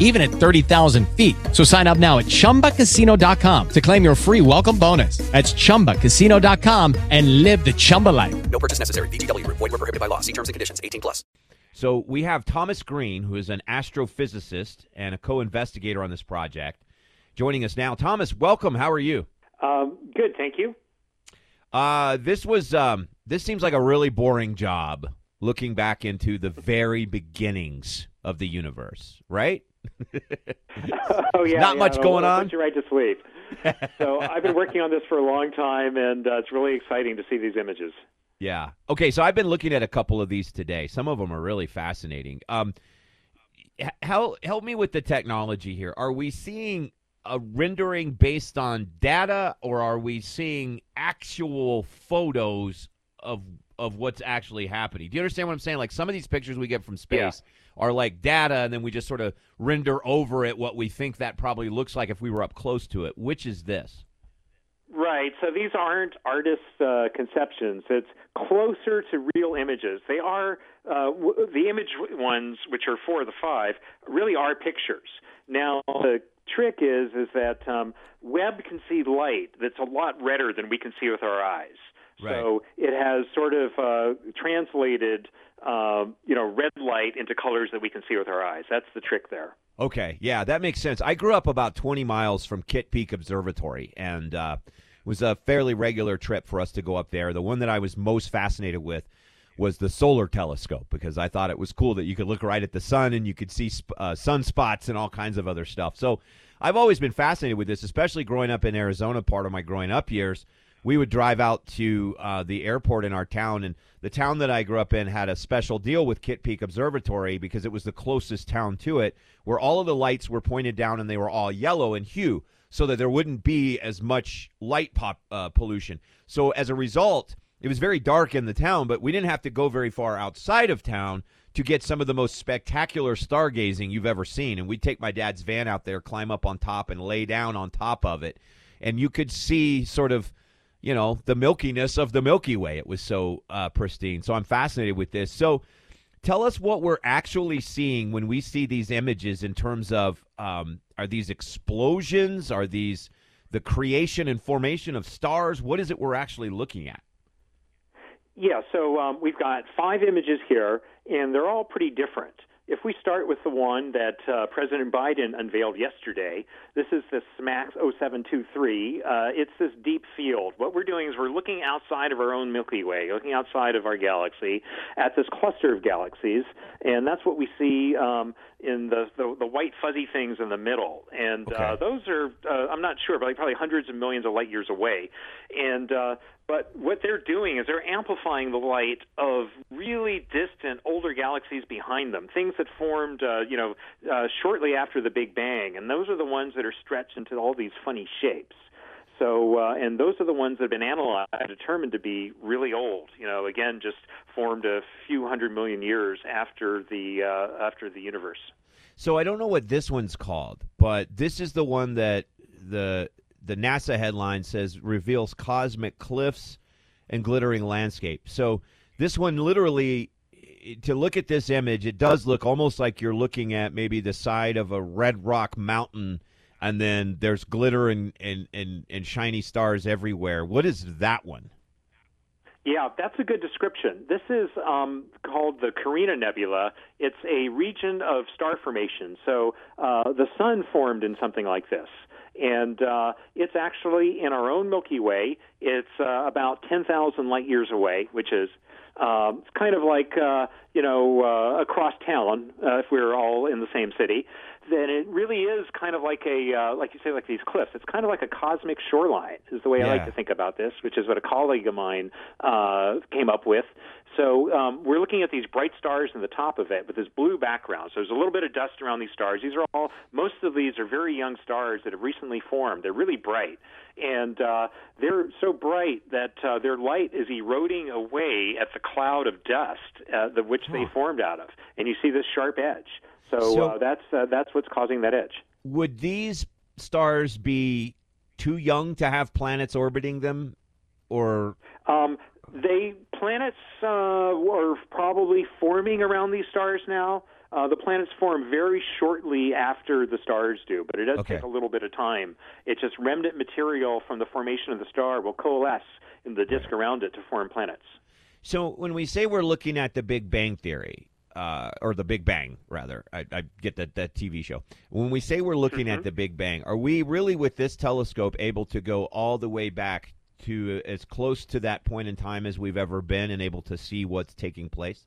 even at 30,000 feet. So sign up now at chumbacasino.com to claim your free welcome bonus. That's chumbacasino.com and live the Chumba life. No purchase necessary. VGW Group. Void were prohibited by law. See terms and conditions. 18 plus. So we have Thomas Greene, who is an astrophysicist and a co-investigator on this project, joining us now. Thomas, welcome. How are you? Um, good, thank you. Uh, this was um, this seems like a really boring job. Looking back into the very beginnings of the universe, right? oh yeah, Not yeah, much going on? Put you right to sleep. so I've been working on this for a long time, and uh, it's really exciting to see these images. Yeah. Okay. So I've been looking at a couple of these today. Some of them are really fascinating. Um, help help me with the technology here. Are we seeing a rendering based on data, or are we seeing actual photos of of what's actually happening? Do you understand what I'm saying? Like some of these pictures we get from space are like data, and then we just sort of render over it what we think that probably looks like if we were up close to it. Which is this? Right. So these aren't artists' uh, conceptions. It's closer to real images. They are uh, w- the image ones, which are four of the five, really are pictures. Now the trick is is that um, Webb can see light that's a lot redder than we can see with our eyes. So it has sort of uh, translated, uh, you know, red light into colors that we can see with our eyes. That's the trick there. Okay, yeah, that makes sense. I grew up about 20 miles from Kitt Peak Observatory, and uh, it was a fairly regular trip for us to go up there. The one that I was most fascinated with was the solar telescope because I thought it was cool that you could look right at the sun and you could see uh, sunspots and all kinds of other stuff. So I've always been fascinated with this, especially growing up in Arizona. Part of my growing up years, we would drive out to uh, the airport in our town, and the town that I grew up in had a special deal with Kitt Peak Observatory because it was the closest town to it, where all of the lights were pointed down and they were all yellow in hue, so that there wouldn't be as much light pop uh, pollution. So as a result, it was very dark in the town, but we didn't have to go very far outside of town to get some of the most spectacular stargazing you've ever seen. And we'd take my dad's van out there, climb up on top, and lay down on top of it. And you could see sort of, you know, the milkiness of the Milky Way. It was so uh, pristine. So I'm fascinated with this. So tell us what we're actually seeing when we see these images in terms of um, are these explosions? Are these the creation and formation of stars? What is it we're actually looking at? Yeah, so um, we've got five images here, and they're all pretty different. If we start with the one that uh, President Biden unveiled yesterday, this is the SMACS 0723. Uh, it's this deep field. What we're doing is we're looking outside of our own Milky Way, looking outside of our galaxy at this cluster of galaxies, and that's what we see um, in the, the the white fuzzy things in the middle. And uh, those are uh, I'm not sure, but like probably hundreds of millions of light years away. And uh, but what they're doing is they're amplifying the light of really distant, older galaxies behind them, things that formed, uh, you know, uh, shortly after the Big Bang, and those are the ones that are stretched into all these funny shapes. So, uh, and those are the ones that have been analyzed, and determined to be really old. You know, again, just formed a few hundred million years after the uh, after the universe. So I don't know what this one's called, but this is the one that the the NASA headline says reveals cosmic cliffs and glittering landscape. So this one literally to look at this image, it does look almost like you're looking at maybe the side of a red rock mountain and then there's glitter and, and, and, and shiny stars everywhere. What is that one? Yeah, that's a good description. This is um, called the Carina Nebula. It's a region of star formation. So uh, the sun formed in something like this. And uh, it's actually in our own Milky Way. It's uh, about 10,000 light years away, which is um, it's kind of like, uh, you know, uh, across town, uh, if we were all in the same city. Then it really is kind of like a, uh, like you say, like these cliffs. It's kind of like a cosmic shoreline, is the way I like to think about this, which is what a colleague of mine uh, came up with. So um, we're looking at these bright stars in the top of it with this blue background. So there's a little bit of dust around these stars. These are all most of these are very young stars that have recently formed. They're really bright, and uh, they're so bright that uh, their light is eroding away at the cloud of dust uh, the, which they formed out of, and you see this sharp edge. So, So- uh, that's uh, that's what's causing that edge. Would these stars be too young to have planets orbiting them, or Um, they planets uh, are probably forming around these stars now. Uh, the planets form very shortly after the stars do, but it does Okay. take a little bit of time. It's just remnant material from the formation of the star will coalesce in the disk around it to form planets. so? When we say we're looking at the Big Bang Theory, uh, or the Big Bang, rather, I, I get that that TV show. When we say we're looking Mm-hmm. at the Big Bang, are we really with this telescope able to go all the way back to as close to that point in time as we've ever been, and able to see what's taking place?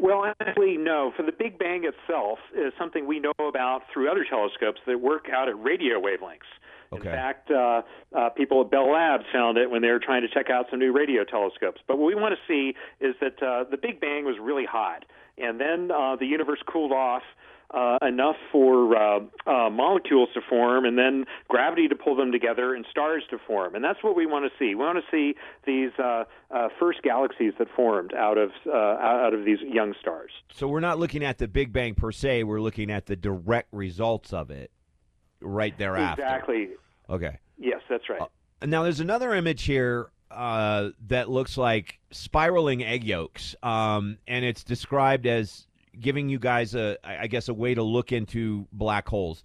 Well, actually, no. For the Big Bang itself is something we know about through other telescopes that work out at radio wavelengths. Okay. In fact, uh, uh, people at Bell Labs found it when they were trying to check out some new radio telescopes. But what we want to see is that uh, the Big Bang was really hot, and then uh, the universe cooled off uh, enough for uh, uh, molecules to form, and then gravity to pull them together, and stars to form. And that's what we want to see. We want to see these uh, uh, first galaxies that formed out of uh, out of these young stars. So we're not looking at the Big Bang per se. We're looking at the direct results of it right thereafter. Exactly. Okay. Yes, that's right. Now, there's another image here uh, that looks like spiraling egg yolks, um, and it's described as giving you guys a, I guess, a way to look into black holes.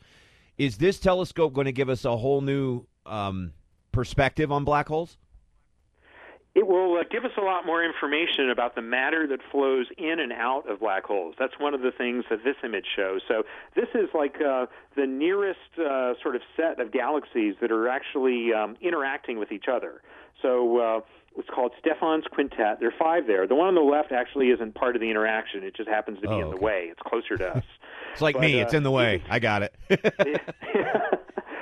Is this telescope going to give us a whole new um, perspective on black holes? It will uh, give us a lot more information about the matter that flows in and out of black holes. That's one of the things that this image shows. So this is like uh, the nearest uh, sort of set of galaxies that are actually um, interacting with each other. So it's called Stephan's quintet. There are five there. The one on the left actually isn't part of the interaction. It just happens to be Oh, in the way. It's closer to us. It's like But, me; uh, it's in the way. I got it.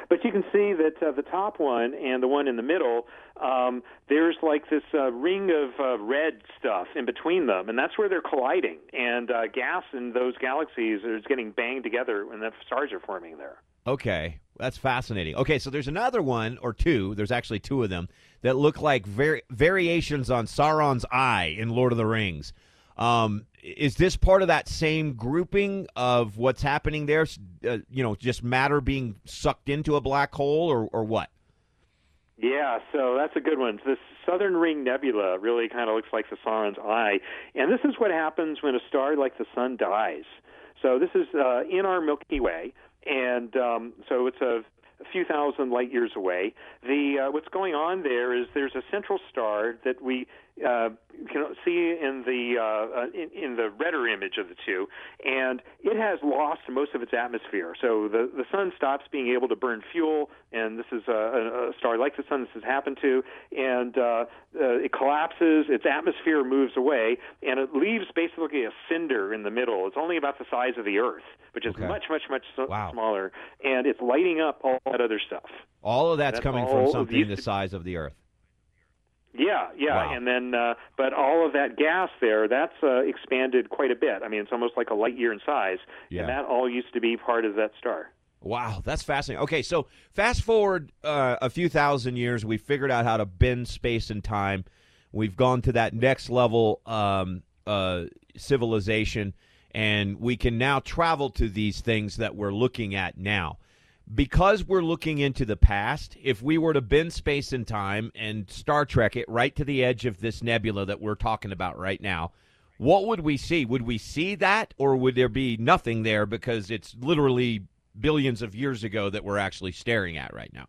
but you can see that uh, the top one and the one in the middle, um, there's like this uh, ring of uh, red stuff in between them, and that's where they're colliding. And uh, gas in those galaxies is getting banged together when the stars are forming there. Okay, that's fascinating. Okay, so there's another one or two. There's actually two of them that look like vari- variations on Sauron's eye in Lord of the Rings. Um, is this part of that same grouping of what's happening there? Uh, you know, just matter being sucked into a black hole, or or what? Yeah, so that's a good one. This Southern Ring Nebula really kind of looks like the Sauron's eye, and this is what happens when a star like the Sun dies. So this is uh, in our Milky Way, and um, so it's a, a few thousand light years away. The uh, what's going on there is there's a central star that we uh, you can see in the uh, uh, in, in the redder image of the two, and it has lost most of its atmosphere. So the the sun stops being able to burn fuel, and this is a, a, a star like the sun this has happened to, and uh, uh, it collapses. Its atmosphere moves away, and it leaves basically a cinder in the middle. It's only about the size of the Earth, which is Okay. much much much so- Wow. smaller, and it's lighting up all that other stuff. All of that's, That's coming from something the size of the Earth. Yeah, yeah, Wow. and then uh, but all of that gas there, that's uh, expanded quite a bit. I mean, it's almost like a light year in size, Yeah. and that all used to be part of that star. Wow, that's fascinating. Okay, so fast forward uh, a few thousand years, we figured out how to bend space and time. We've gone to that next level um, uh, civilization, and we can now travel to these things that we're looking at now. Because we're looking into the past, if we were to bend space and time and Star Trek it right to the edge of this nebula that we're talking about right now, what would we see? Would we see that, or would there be nothing there because it's literally billions of years ago that we're actually staring at right now?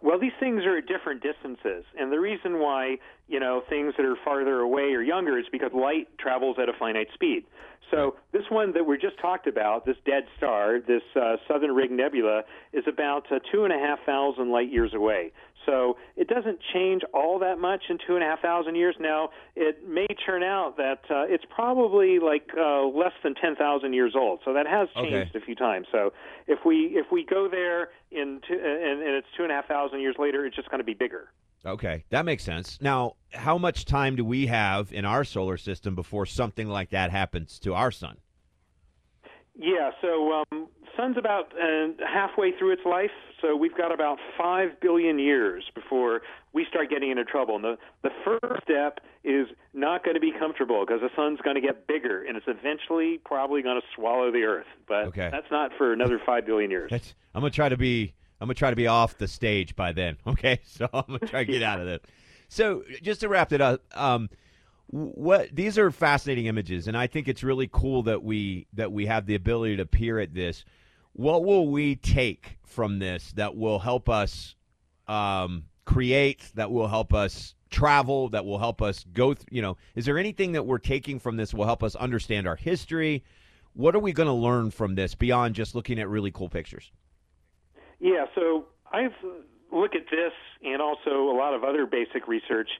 Well, these things are at different distances, and the reason why you know things that are farther away or younger is because light travels at a finite speed. So this one that we just talked about, this dead star, this uh, Southern Ring Nebula, is about uh, two and a half thousand light years away. So it doesn't change all that much in two and a half thousand years. Now it may turn out that uh, it's probably like uh, less than ten thousand years old. So that has Okay. changed a few times. So if we if we go there in two, and, and it's two and a half thousand years later, it's just going to be bigger. Okay, that makes sense. Now, how much time do we have in our solar system before something like that happens to our sun? Yeah, so um, sun's about uh, halfway through its life, so we've got about five billion years before we start getting into trouble. And the the first step is not going to be comfortable because the sun's going to get bigger, and it's eventually probably going to swallow the Earth. But Okay. that's not for another five billion years. That's, I'm gonna try to be. I'm gonna try to be off the stage by then. Okay, so I'm gonna try to get out of it. So just to wrap it up, um, what these are fascinating images, and I think it's really cool that we that we have the ability to peer at this. What will we take from this that will help us um, create? That will help us travel? That will help us go? Th- you know, is there anything that we're taking from this will help us understand our history? What are we going to learn from this beyond just looking at really cool pictures? Yeah, so I've at this and also a lot of other basic research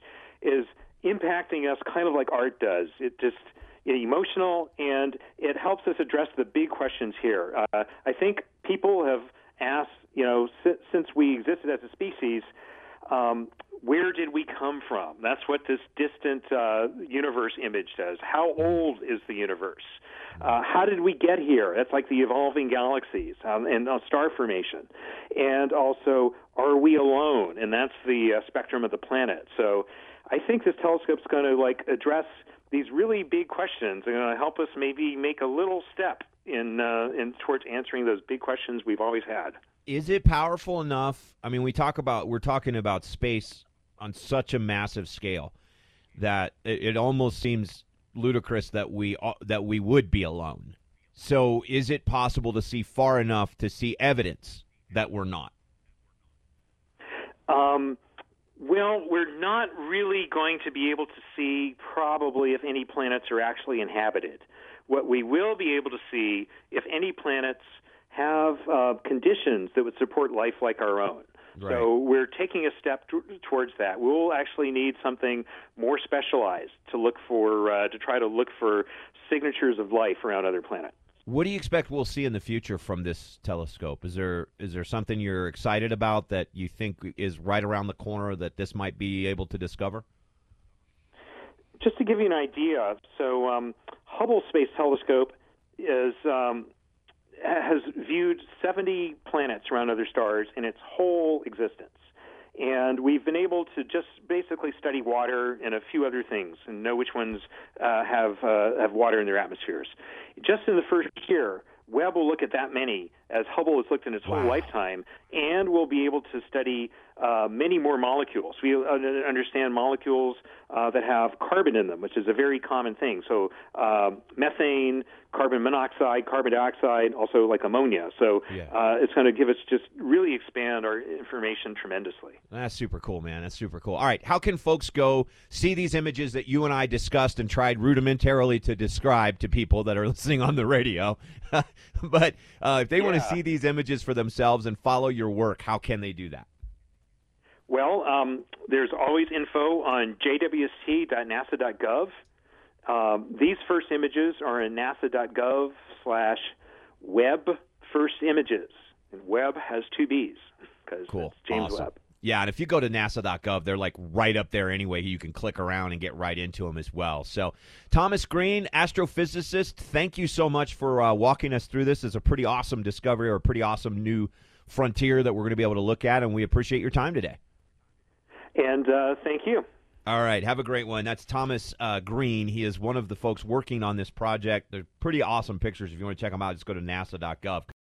is impacting us kind of like art does. It just emotional and it helps us address the big questions here. Uh, I think people have asked, you know, si- since we existed as a species, um, where did we come from? That's what this distant uh, universe image says. How old is the universe? Uh, how did we get here? That's like the evolving galaxies um, and uh, star formation. And also, are we alone? And that's the uh, spectrum of the planet. So I think this telescope's going to like address these really big questions and going to help us maybe make a little step in, uh, in towards answering those big questions we've always had. Is it powerful enough? I mean, we talk about we're talking about space on such a massive scale that it, it almost seems ludicrous that we uh, that we would be alone. So, is it possible to see far enough to see evidence that we're not? Um, well, we're not really going to be able to see probably if any planets are actually inhabited. What we will be able to see if any planets have uh, conditions that would support life like our own. Right. So we're taking a step t- towards that. We'll actually need something more specialized to look for uh, to try to look for signatures of life around other planets. What do you expect we'll see in the future from this telescope? Is there is there something you're excited about that you think is right around the corner that this might be able to discover? just to give you an idea, so um, Hubble Space Telescope is um, has viewed 70 planets around other stars in its whole existence. And we've been able to just basically study water and a few other things and know which ones uh, have uh, have water in their atmospheres. Just in the first year, Webb will look at that many as Hubble has looked in its whole lifetime, and we'll be able to study uh, many more molecules. We understand molecules uh, that have carbon in them, which is a very common thing. So uh, methane, carbon monoxide, carbon dioxide, also like ammonia. So Yeah. uh, it's going to give us just really expand our information tremendously. That's super cool, man. That's super cool. All right, how can folks go see these images that you and I discussed and tried rudimentarily to describe to people that are listening on the radio? but uh, if they want to see these images for themselves and follow your work, how can they do that? Well, um, there's always info on jwst.nasa.gov. Um, these first images are in nasa.gov slash Webb first images. And Webb has two B's because Cool. it's James Awesome. Webb. Yeah, and if you go to nasa.gov, they're like right up there anyway. You can click around and get right into them as well. So, Thomas Greene, astrophysicist, thank you so much for uh, walking us through this. It's a pretty awesome discovery or a pretty awesome new frontier that we're going to be able to look at, and we appreciate your time today. And uh, thank you. All right, have a great one. That's Thomas uh, Greene. He is one of the folks working on this project. They're pretty awesome pictures. If you want to check them out, just go to nasa.gov.